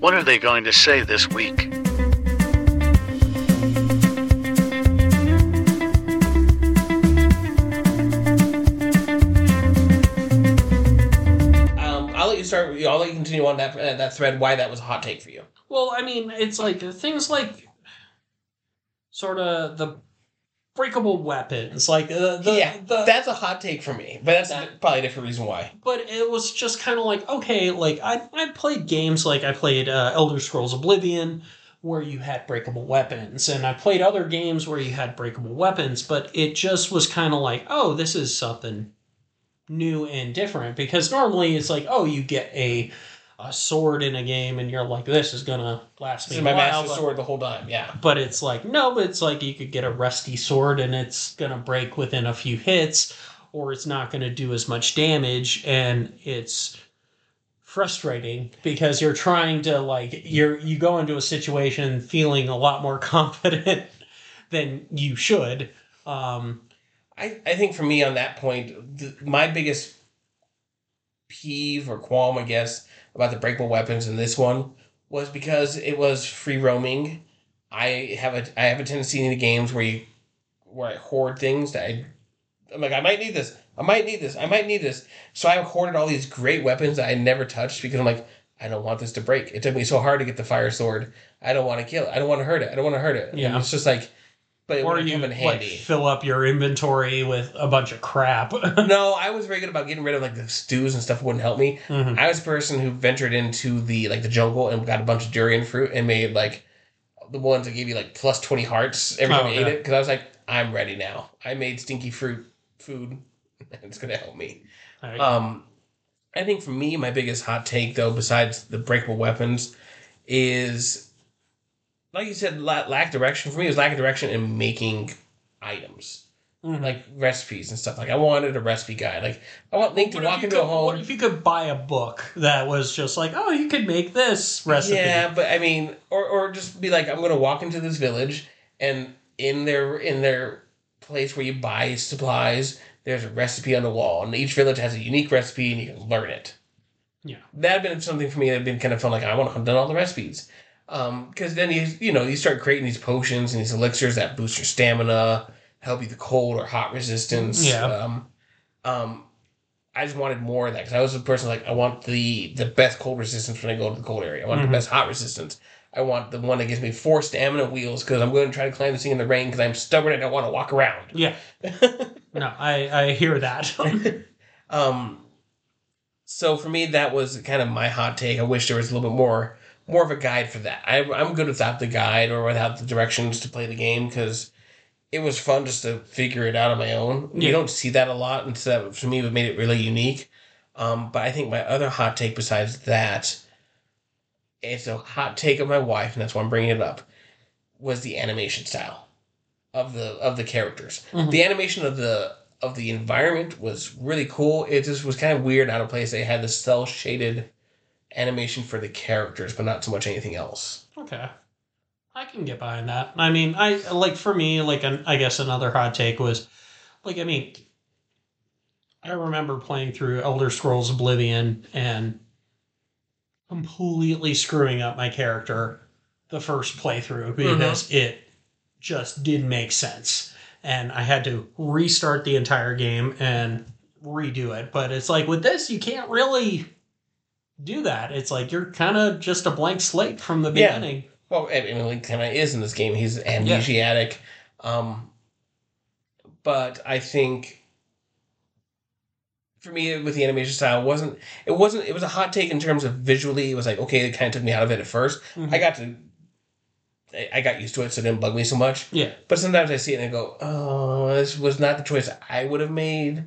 [SPEAKER 4] What are they going to say this week?
[SPEAKER 2] Start. I'll let you continue on that uh, that thread. Why that was a hot take for you?
[SPEAKER 3] Well, I mean, it's like things like sort of the breakable weapons, like uh, the
[SPEAKER 2] yeah,
[SPEAKER 3] the,
[SPEAKER 2] that's a hot take for me, but that's
[SPEAKER 3] That-
[SPEAKER 2] probably a different reason why.
[SPEAKER 3] but it was just kind of like okay like i i played games like i played uh, elder scrolls oblivion where you had breakable weapons and i played other games where you had breakable weapons but it just was kind of like oh this is something new and different because normally it's like oh you get a a sword in a game and you're like this is gonna last me
[SPEAKER 2] my
[SPEAKER 3] while
[SPEAKER 2] master
[SPEAKER 3] but-
[SPEAKER 2] sword the whole time. Yeah,
[SPEAKER 3] but it's like no but it's like you could get a rusty sword and it's gonna break within a few hits or it's not gonna do as much damage and it's frustrating because you're trying to like you're you go into a situation feeling a lot more confident than you should um
[SPEAKER 2] I, I think for me on that point, my biggest peeve or qualm, I guess, about the breakable weapons in this one was because it was free roaming. I have a I have a tendency in the games where you where I hoard things that I I'm like I might need this I might need this I might need this so I hoarded all these great weapons that I never touched because I'm like I don't want this to break. It took me so hard to get the fire sword. I don't want to kill it. I don't want to hurt it. I don't want to hurt it. And
[SPEAKER 3] Yeah.
[SPEAKER 2] it's just like, but it
[SPEAKER 3] or you
[SPEAKER 2] come in
[SPEAKER 3] like
[SPEAKER 2] handy.
[SPEAKER 3] fill up your inventory with a bunch of crap
[SPEAKER 2] no, I was very good about getting rid of like the stews and stuff wouldn't help me.
[SPEAKER 3] Mhm.
[SPEAKER 2] I was a person who ventured into the like the jungle and got a bunch of durian fruit and made like the ones that gave you like plus twenty hearts every time
[SPEAKER 3] Oh,
[SPEAKER 2] I ate it because I was like, I'm ready now. I made stinky fruit food and it's gonna help me.
[SPEAKER 3] Like,
[SPEAKER 2] Um, I think for me, my biggest hot take though, besides the breakable weapons, is like you said, la- lack direction. For me, it was lack of direction in making items
[SPEAKER 3] mhm.
[SPEAKER 2] like recipes and stuff. Like I wanted a recipe guide. Like I want Link to walk into
[SPEAKER 3] could-
[SPEAKER 2] a home.
[SPEAKER 3] What if you could buy a book that was just like, oh, you could make this recipe?
[SPEAKER 2] Yeah, but I mean, or or just be like, I'm gonna walk into this village, and in their in their place where you buy supplies, there's a recipe on the wall, and each village has a unique recipe, and you can learn it.
[SPEAKER 3] Yeah.
[SPEAKER 2] that'd been something for me that'd been kind of fun. Like I want to hunt down all the recipes, because then you you know you start creating these potions and these elixirs that boost your stamina, help you the cold or hot resistance.
[SPEAKER 3] Yeah.
[SPEAKER 2] Um, um, I just wanted more of that because I was a person like I want the the best cold resistance when I go to the cold area. I want
[SPEAKER 3] Mhm.
[SPEAKER 2] the best hot resistance. I want the one that gives me four stamina wheels because I'm going to try to climb the thing in the rain because I'm stubborn and I want to walk around.
[SPEAKER 3] Yeah. No, I, I hear that.
[SPEAKER 2] um, so for me, that was kind of my hot take. I wish there was a little bit more more of a guide for that. I, I'm good without the guide or without the directions to play the game because it was fun just to figure it out on my own.
[SPEAKER 3] Yeah.
[SPEAKER 2] You don't see that a lot, and so that for me, it made it really unique. Um, but I think my other hot take besides that, it's a hot take of my wife, and that's why I'm bringing it up, was the animation style of the of the characters.
[SPEAKER 3] Mhm.
[SPEAKER 2] The animation of the of the environment was really cool. It just was kind of weird out of place. They had the cel shaded animation for the characters, but not so much anything else.
[SPEAKER 3] okay. I can get behind that. I mean, I like for me, like an, I guess another hot take was, like, I mean, I remember playing through Elder Scrolls Oblivion and completely screwing up my character the first playthrough mm-hmm. because it just didn't make sense. And I had to restart the entire game and redo it. But it's like with this, you can't really do that. It's like you're kind of just a blank slate from the
[SPEAKER 2] Yeah.
[SPEAKER 3] beginning.
[SPEAKER 2] Well, I mean, Link kind of is in this game. He's amnesiac. Um, but I think for me, with the animation style, it wasn't it wasn't it was a hot take in terms of visually. It was like okay, it kind of took me out of it at 1st
[SPEAKER 3] Mhm.
[SPEAKER 2] I got to. I- I got used to it, so it didn't bug me so much.
[SPEAKER 3] Yeah.
[SPEAKER 2] But sometimes I see it and I go, "Oh, this was not the choice I would have made."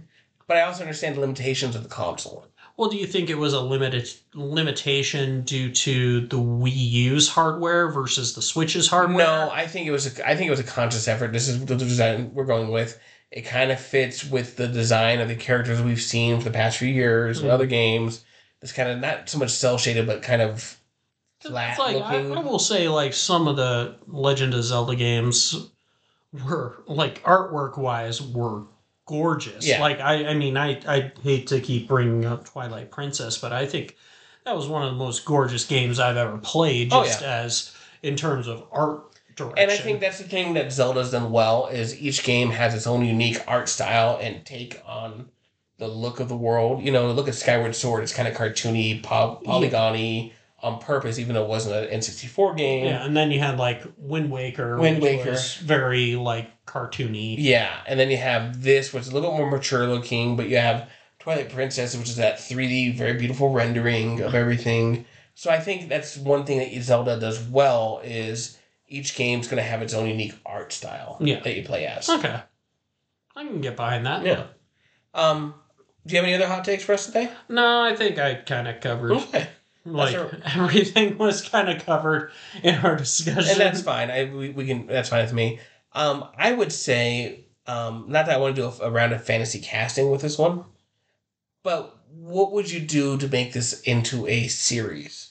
[SPEAKER 2] But I also understand the limitations of the console.
[SPEAKER 3] Well, do you think it was a limited limitation due to the Wii U's hardware versus the Switch's hardware?
[SPEAKER 2] No, I think it was. A, I think it was a conscious effort. This is the design we're going with. It kind of fits with the design of the characters we've seen for the past few years in
[SPEAKER 3] Mhm.
[SPEAKER 2] other games. It's kind of not so much cel shaded, but kind of flat
[SPEAKER 3] It's like I,
[SPEAKER 2] looking.
[SPEAKER 3] I will say, like some of the Legend of Zelda games were like artwork wise were gorgeous.
[SPEAKER 2] Yeah.
[SPEAKER 3] Like I, I mean, I I hate to keep bringing up Twilight Princess, but I think that was one of the most gorgeous games I've ever played.
[SPEAKER 2] Oh,
[SPEAKER 3] Just as in terms of art direction.
[SPEAKER 2] And I think that's the thing that Zelda's done well is each game has its own unique art style and take on the look of the world. You know, look at Skyward Sword; it's kind of cartoony, poly- polygony on purpose, even though it wasn't an N64 game.
[SPEAKER 3] Yeah, and then you had like Wind Waker,
[SPEAKER 2] Wind
[SPEAKER 3] which
[SPEAKER 2] Waker.
[SPEAKER 3] was very like cartoony.
[SPEAKER 2] Yeah, and then you have this, which is a little bit more mature looking, but you have Twilight Princess, which is that 3D, very beautiful rendering of everything. So I think that's one thing that Zelda does well is each game's going to have its own unique art style
[SPEAKER 3] Yeah.
[SPEAKER 2] that you play as.
[SPEAKER 3] Okay, I can get behind that.
[SPEAKER 2] Yeah. Um, do you have any other hot takes for us today?
[SPEAKER 3] No, I think I kind of covered.
[SPEAKER 2] Okay,
[SPEAKER 3] Like everything was kind of covered in our discussion.
[SPEAKER 2] and that's fine. I we, we can that's fine with me. Um, I would say um, not that I want to do a, a round of fantasy casting with this one, but what would you do to make this into a series?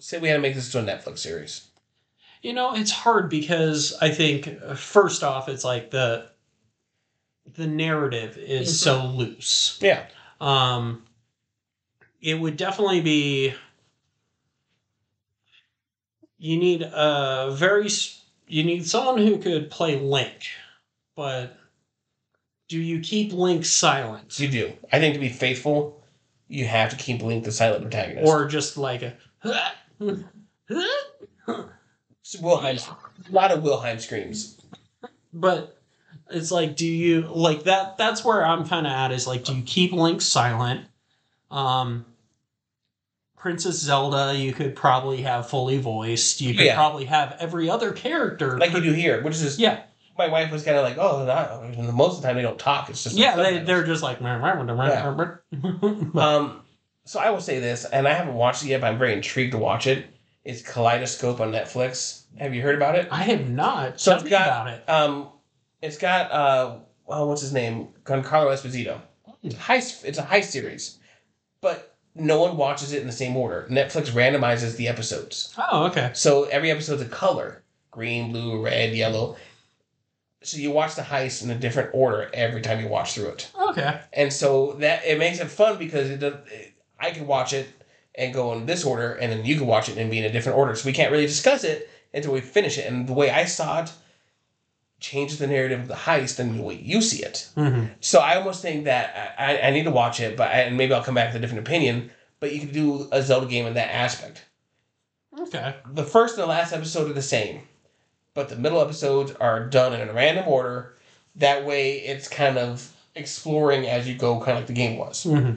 [SPEAKER 2] Say we had to make this into a Netflix series.
[SPEAKER 3] you know, it's hard because I think uh, first off, it's like the the narrative is so loose.
[SPEAKER 2] Yeah,
[SPEAKER 3] Um, it would definitely be. You need a very. You need someone who could play Link, but do you keep Link silent?
[SPEAKER 2] you do. I think to be faithful, you have to keep Link the silent protagonist.
[SPEAKER 3] Or just like a.
[SPEAKER 2] Wilhelm, a lot of Wilhelm screams.
[SPEAKER 3] But it's like, do you like that? That's where I'm kind of at. Is like, do you keep Link silent? Um, Princess Zelda, you could probably have fully voiced. You could
[SPEAKER 2] Yeah.
[SPEAKER 3] probably have every other character.
[SPEAKER 2] Like you do here, which is
[SPEAKER 3] yeah,
[SPEAKER 2] my wife was kind of like, oh, not, most of the time they don't talk. It's just
[SPEAKER 3] yeah. They they're just like. But-
[SPEAKER 2] Um, so I will say this, and I haven't watched it yet, but I'm very intrigued to watch it. It's Kaleidoscope on Netflix. Have you heard about it?
[SPEAKER 3] I have not.
[SPEAKER 2] So
[SPEAKER 3] Tell
[SPEAKER 2] it's got-
[SPEAKER 3] about it.
[SPEAKER 2] Um, it's got uh, well, what's his name? Giancarlo Esposito. Heist. It's a heist series, but no one watches it in the same order. Netflix randomizes the episodes,
[SPEAKER 3] Oh, okay.
[SPEAKER 2] so every episode's a color: green, blue, red, yellow. So you watch the heist in a different order every time you watch through it.
[SPEAKER 3] Okay.
[SPEAKER 2] and so that it makes it fun because it does, I can watch it and go in this order, and then you can watch it and be in a different order. So we can't really discuss it until we finish it. And the way I saw it changes the narrative of the heist and the way you see it.
[SPEAKER 3] hmm
[SPEAKER 2] So I almost think that I, I need to watch it, but I, and maybe I'll come back with a different opinion. But you can do a Zelda game in that aspect.
[SPEAKER 3] Okay.
[SPEAKER 2] The first and the last episode are the same, but the middle episodes are done in a random order. That way, it's kind of exploring as you go, kind of like the game was.
[SPEAKER 3] hmm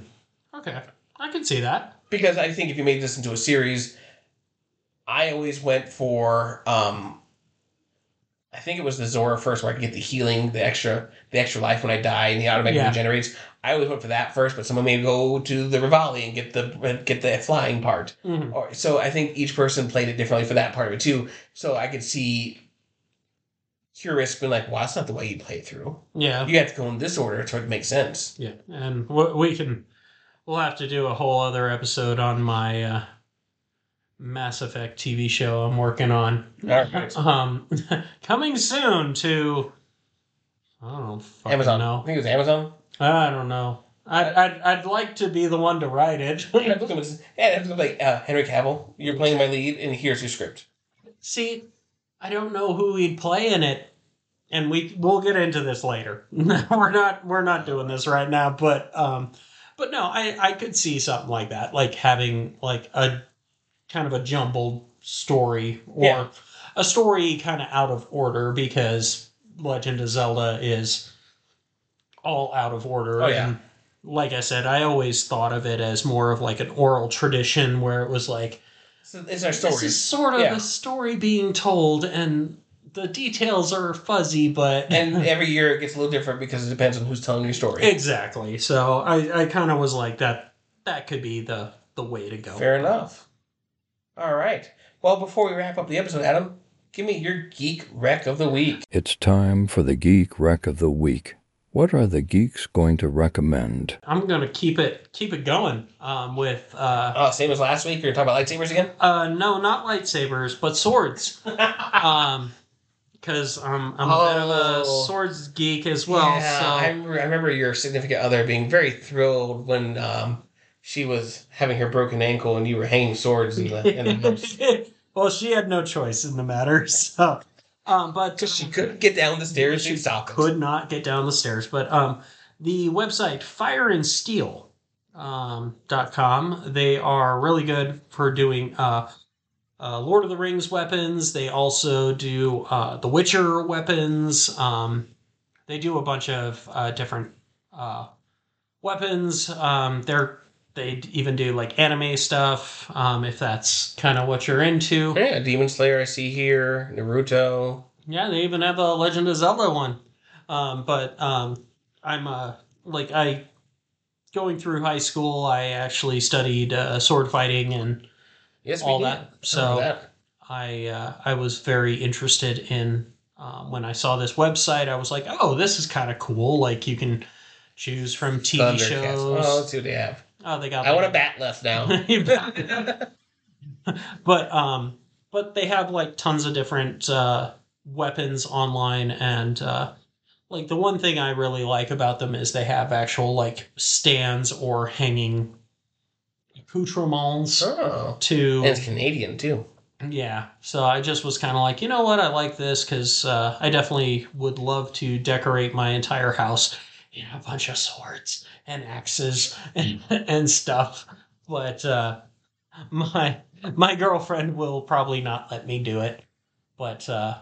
[SPEAKER 3] Okay. I can see that.
[SPEAKER 2] because I think if you made this into a series, I always went for um I think it was the Zora first where I could get the healing, the extra the extra life when I die and the automatic
[SPEAKER 3] Yeah.
[SPEAKER 2] regenerates. I always went for that first, but someone may go to the Revali and get the get the flying part.
[SPEAKER 3] hmm
[SPEAKER 2] Or so I think each person played it differently for that part of it too. So I could see curious being like, well, that's not the way you play it through.
[SPEAKER 3] Yeah.
[SPEAKER 2] You have to go in this order to make sense.
[SPEAKER 3] Yeah, and we can. We'll have to do a whole other episode on my uh, Mass Effect TV show I'm working on.
[SPEAKER 2] Right.
[SPEAKER 3] Um, coming soon to. I don't know.
[SPEAKER 2] Amazon. I think it was Amazon.
[SPEAKER 3] I don't know. I'd, I'd, I'd like to be the one to write it.
[SPEAKER 2] Yeah, look at. Yeah, it's like uh, Henry Cavill. You're playing my lead, and here's your script.
[SPEAKER 3] See, I don't know who he'd play in it, and we we'll get into this later. we're not we're not doing this right now, but um, but no, I I could see something like that, like having like a kind of a jumbled story or
[SPEAKER 2] Yeah.
[SPEAKER 3] a story kind of out of order because Legend of Zelda is all out of order.
[SPEAKER 2] Oh, yeah.
[SPEAKER 3] And like I said, I always thought of it as more of like an oral tradition where it was like
[SPEAKER 2] So it's our story.
[SPEAKER 3] this is sort of
[SPEAKER 2] Yeah.
[SPEAKER 3] the story being told, and the details are fuzzy, but
[SPEAKER 2] and every year it gets a little different because it depends on who's telling your story.
[SPEAKER 3] exactly. So I, I kind of was like that. That could be the the way to go.
[SPEAKER 2] Fair enough. All right. Well, before we wrap up the episode, Adam, Give me your geek rec of the week.
[SPEAKER 1] It's time for the Geek Rec of the Week. What are the geeks going to recommend?
[SPEAKER 3] I'm gonna keep it keep it going um, with uh,
[SPEAKER 2] Oh, same as last week. You're talking about lightsabers again?
[SPEAKER 3] uh, no, not lightsabers, but swords. um, because I'm I'm a bit of a
[SPEAKER 2] Oh.
[SPEAKER 3] swords geek as well.
[SPEAKER 2] yeah,
[SPEAKER 3] so
[SPEAKER 2] I, remember, I remember your significant other being very thrilled when um, she was having her broken ankle and you were hanging swords in the, in the house.
[SPEAKER 3] well, she had no choice in the matter. So, um, but
[SPEAKER 2] she couldn't get down the stairs
[SPEAKER 3] she could not get down the stairs. But um, the website Fire and Steel um, dot com, they are really good for doing uh, uh, Lord of the Rings weapons. They also do uh, The Witcher weapons. Um, they do a bunch of uh, different uh, weapons. Um, they're they even do like anime stuff um, if that's kind of what you're into.
[SPEAKER 2] Yeah, Demon Slayer I see here, Naruto.
[SPEAKER 3] Yeah, they even have a Legend of Zelda one. Um, but um, I'm uh, like I going through high school. I actually studied uh, sword fighting, and
[SPEAKER 2] Yes,
[SPEAKER 3] All that. So-
[SPEAKER 2] that.
[SPEAKER 3] I uh, I was very interested in um, when I saw this website. I was like, oh, this is kind of cool. Like you can choose from TV shows.
[SPEAKER 2] Oh, let's see what they have.
[SPEAKER 3] Oh, they got.
[SPEAKER 2] I want a bat left now.
[SPEAKER 3] but um but they have like tons of different uh weapons online and uh like the one thing i really like about them is they have actual like stands or hanging accoutrements
[SPEAKER 2] oh.
[SPEAKER 3] to
[SPEAKER 2] And it's Canadian too.
[SPEAKER 3] yeah so i just was kind of like you know what i like this because uh, i definitely would love to decorate my entire house in a bunch of swords and axes and, and stuff but uh, my my girlfriend will probably not let me do it but uh,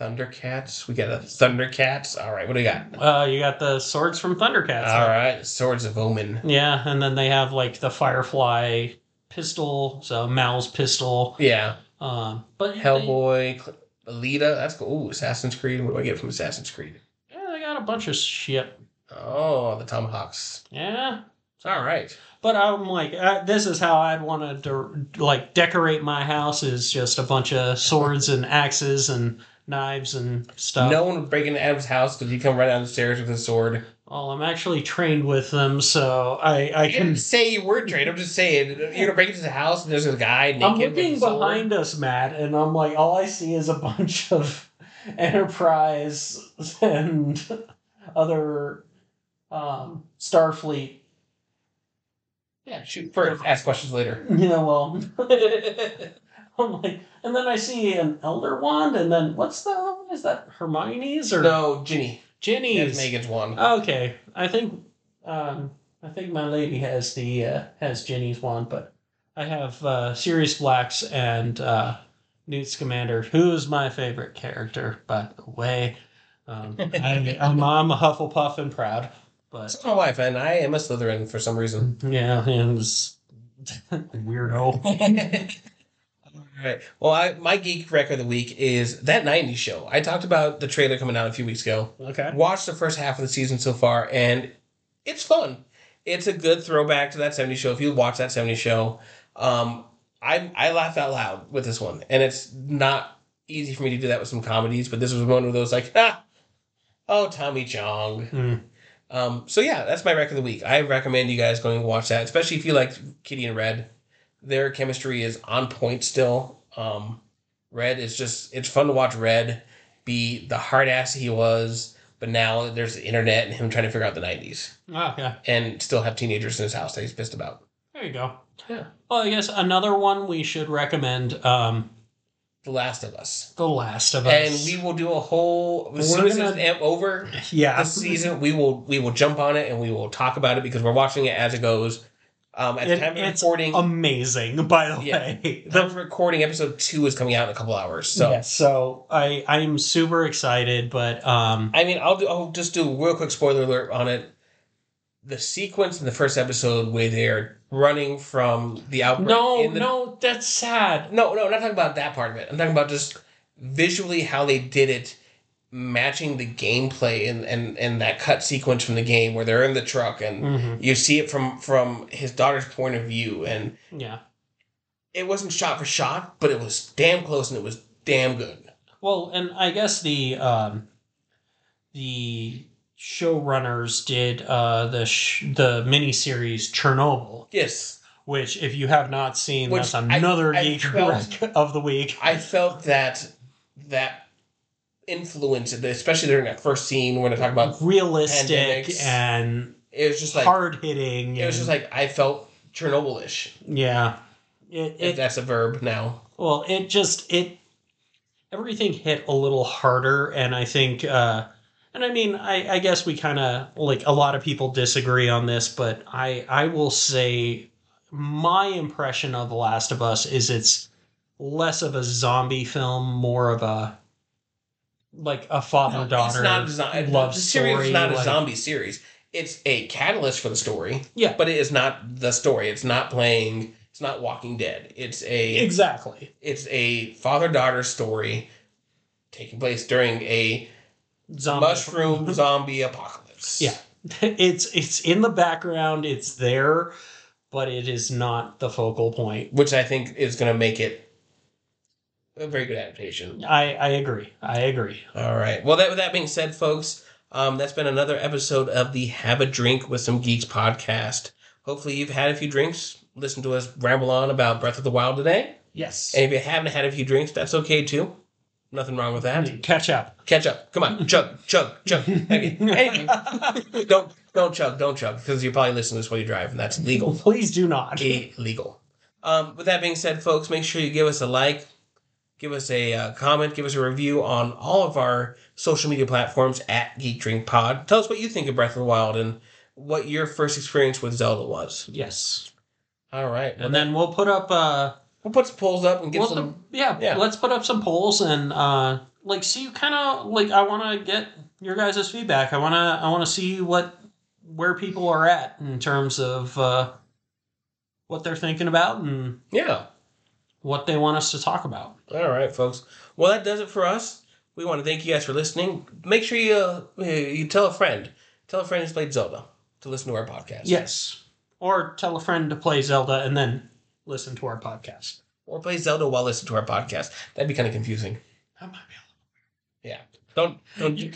[SPEAKER 2] Thundercats. We got a Thundercats. All right, what do we got?
[SPEAKER 3] uh, you got the swords from thundercats
[SPEAKER 2] All right, Sword of Omens.
[SPEAKER 3] yeah and then they have like the firefly pistol so mal's pistol
[SPEAKER 2] Yeah,
[SPEAKER 3] um, but
[SPEAKER 2] Hellboy, Cl- Alita. That's cool. Ooh, Assassin's Creed. What do I get from Assassin's Creed?
[SPEAKER 3] yeah, they got a bunch of shit
[SPEAKER 2] Oh, the Tomahawks.
[SPEAKER 3] yeah It's
[SPEAKER 2] All right.
[SPEAKER 3] But I'm like, uh, this is how I'd want to de- like decorate my house is just a bunch of swords and axes and knives and stuff.
[SPEAKER 2] no one would break into Adam's house because he come right down the stairs with his sword.
[SPEAKER 3] Well, I'm actually trained with them, so I I
[SPEAKER 2] I
[SPEAKER 3] can.
[SPEAKER 2] didn't say you were trained. I'm just saying you're gonna break into the house and there's a guy naked.
[SPEAKER 3] I'm looking
[SPEAKER 2] a sword.
[SPEAKER 3] behind us, Matt, and I'm like, all I see is a bunch of Enterprise and other um, Starfleet.
[SPEAKER 2] Yeah, shoot first. Ask questions later.
[SPEAKER 3] You know, well, I'm like, and then I see an Elder Wand, and then what's the other one? Is that Hermione's or
[SPEAKER 2] no, Ginny.
[SPEAKER 3] Ginny's?
[SPEAKER 2] That's Megan's one.
[SPEAKER 3] Okay, I think um, I think my lady has the uh, has Ginny's wand, but I have uh, Sirius Blacks and uh, Newt Scamander, who is my favorite character, by the way. Um, I, I'm, I'm a Hufflepuff and proud, but
[SPEAKER 2] my wife, and I am a Slytherin for some reason.
[SPEAKER 3] yeah, and weirdo.
[SPEAKER 2] All right. Well, I, my geek record of the week is that '90s show. I talked about the trailer coming out a few weeks ago.
[SPEAKER 3] Okay.
[SPEAKER 2] Watched the first half of the season so far, and it's fun. It's a good throwback to that '70s show. If you watch that '70s show, um, I I laugh out loud with this one, and it's not easy for me to do that with some comedies, but this was one of those like, ah, oh Tommy Chong.
[SPEAKER 3] Hmm.
[SPEAKER 2] Um, so yeah, that's my record of the week. I recommend you guys going and watch that, especially if you like Kitty and Red. Their chemistry is on point still. Um, Red is just it's fun to watch Red be the hard ass he was, but now there's the internet and him trying to figure out the nineties
[SPEAKER 3] Okay.
[SPEAKER 2] and still have teenagers in his house that he's pissed about.
[SPEAKER 3] There you go.
[SPEAKER 2] Yeah.
[SPEAKER 3] Well, I guess another one we should recommend um,
[SPEAKER 2] The Last of Us.
[SPEAKER 3] The Last of Us.
[SPEAKER 2] And we will do a whole as
[SPEAKER 3] We're
[SPEAKER 2] soon as
[SPEAKER 3] gonna-
[SPEAKER 2] it's over
[SPEAKER 3] yeah.
[SPEAKER 2] this season, we will we will jump on it and we will talk about it because we're watching it as it goes. Um, at the time of
[SPEAKER 3] it's
[SPEAKER 2] recording,
[SPEAKER 3] amazing, by the
[SPEAKER 2] Yeah.
[SPEAKER 3] way.
[SPEAKER 2] the recording episode two is coming out in a couple hours. So
[SPEAKER 3] yeah, so I I'm super excited, but um,
[SPEAKER 2] I mean, I'll do, I'll just do a real quick spoiler alert on it. The sequence in the first episode where they're running from the outbreak.
[SPEAKER 3] no,
[SPEAKER 2] the,
[SPEAKER 3] no, that's sad.
[SPEAKER 2] no, no, I'm not talking about that part of it. I'm talking about just visually how they did it, matching the gameplay and and and that cut sequence from the game where they're in the truck and
[SPEAKER 3] hmm
[SPEAKER 2] you see it from from his daughter's point of view and
[SPEAKER 3] Yeah.
[SPEAKER 2] it wasn't shot for shot, but it was damn close and it was damn good.
[SPEAKER 3] Well, and I guess the um, the showrunners did uh, the sh- the miniseries Chernobyl,
[SPEAKER 2] Yes,
[SPEAKER 3] which if you have not seen,
[SPEAKER 2] Which
[SPEAKER 3] that's another
[SPEAKER 2] I
[SPEAKER 3] geek
[SPEAKER 2] felt-
[SPEAKER 3] rec of the week.
[SPEAKER 2] I felt that that influence, especially during that first scene when they talk about
[SPEAKER 3] Realistic
[SPEAKER 2] pandemics.
[SPEAKER 3] and
[SPEAKER 2] it was just like
[SPEAKER 3] hard hitting.
[SPEAKER 2] it was just like I felt Chernobyl-ish.
[SPEAKER 3] yeah. It, it
[SPEAKER 2] that's a verb now.
[SPEAKER 3] Well, it just it everything hit a little harder, and I think, uh, and I mean, I, I guess we kind of like a lot of people disagree on this, but I I will say my impression of The Last of Us is it's less of a zombie film, more of a like a father daughter
[SPEAKER 2] It's not a zo-
[SPEAKER 3] love
[SPEAKER 2] the series
[SPEAKER 3] story.
[SPEAKER 2] is not a zombie series. It's a catalyst for the story,
[SPEAKER 3] Yeah,
[SPEAKER 2] but it is not the story. It's not playing. It's not Walking Dead. It's a
[SPEAKER 3] exactly.
[SPEAKER 2] it's a father daughter story taking place during a
[SPEAKER 3] Zombie
[SPEAKER 2] mushroom zombie apocalypse.
[SPEAKER 3] Yeah. it's it's in the background it's there but it is not the focal point
[SPEAKER 2] which I think is going to make it a very good adaptation.
[SPEAKER 3] i i agree i agree
[SPEAKER 2] All right. Well, that with that being said, folks, um, that's been another episode of the Have a Drink with Some Geeks podcast. Hopefully, you've had a few drinks. Listen to us ramble on about Breath of the Wild today.
[SPEAKER 3] yes
[SPEAKER 2] And if you haven't had a few drinks, that's okay too. Nothing wrong with that.
[SPEAKER 3] catch up
[SPEAKER 2] Catch up. Come on, chug, chug, chug. Anyway, don't don't chug, don't chug, because you're probably listening to this while you drive, and that's legal.
[SPEAKER 3] please do not
[SPEAKER 2] illegal. Um, with that being said, folks, make sure you give us a like, give us a uh, comment, give us a review on all of our social media platforms at Geek Drink Pod. Tell us what you think of Breath of the Wild and what your first experience with Zelda was.
[SPEAKER 3] yes
[SPEAKER 2] All right, well,
[SPEAKER 3] and then we'll put up uh
[SPEAKER 2] we'll put some polls up and get
[SPEAKER 3] we'll
[SPEAKER 2] some.
[SPEAKER 3] yeah,
[SPEAKER 2] yeah.
[SPEAKER 3] let's put up some polls and uh like see kind of like i want to get your guys' feedback i want to i want to see what where people are at in terms of uh what they're thinking about and
[SPEAKER 2] Yeah.
[SPEAKER 3] what they want us to talk about
[SPEAKER 2] All right, folks. Well, that does it for us. We want to thank you guys for listening. Make sure you uh, you tell a friend, tell a friend who's played Zelda to listen to our podcast.
[SPEAKER 3] Yes. Or tell a friend to play Zelda and then listen to our podcast.
[SPEAKER 2] Or play Zelda while listening to our podcast. That'd be kind of confusing.
[SPEAKER 3] That might be yeah.
[SPEAKER 2] Don't don't.
[SPEAKER 3] a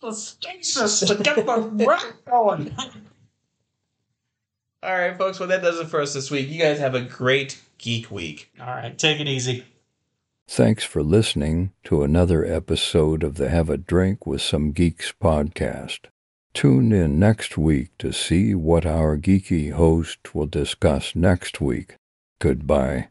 [SPEAKER 3] the stasis to get the rock going.
[SPEAKER 2] All right, folks. Well, that does it for us this week. You guys have a great geek week.
[SPEAKER 3] All right, take it easy.
[SPEAKER 1] Thanks for listening to another episode of the Have a Drink with Some Geeks podcast. Tune in next week to see what our geeky host will discuss next week. Goodbye.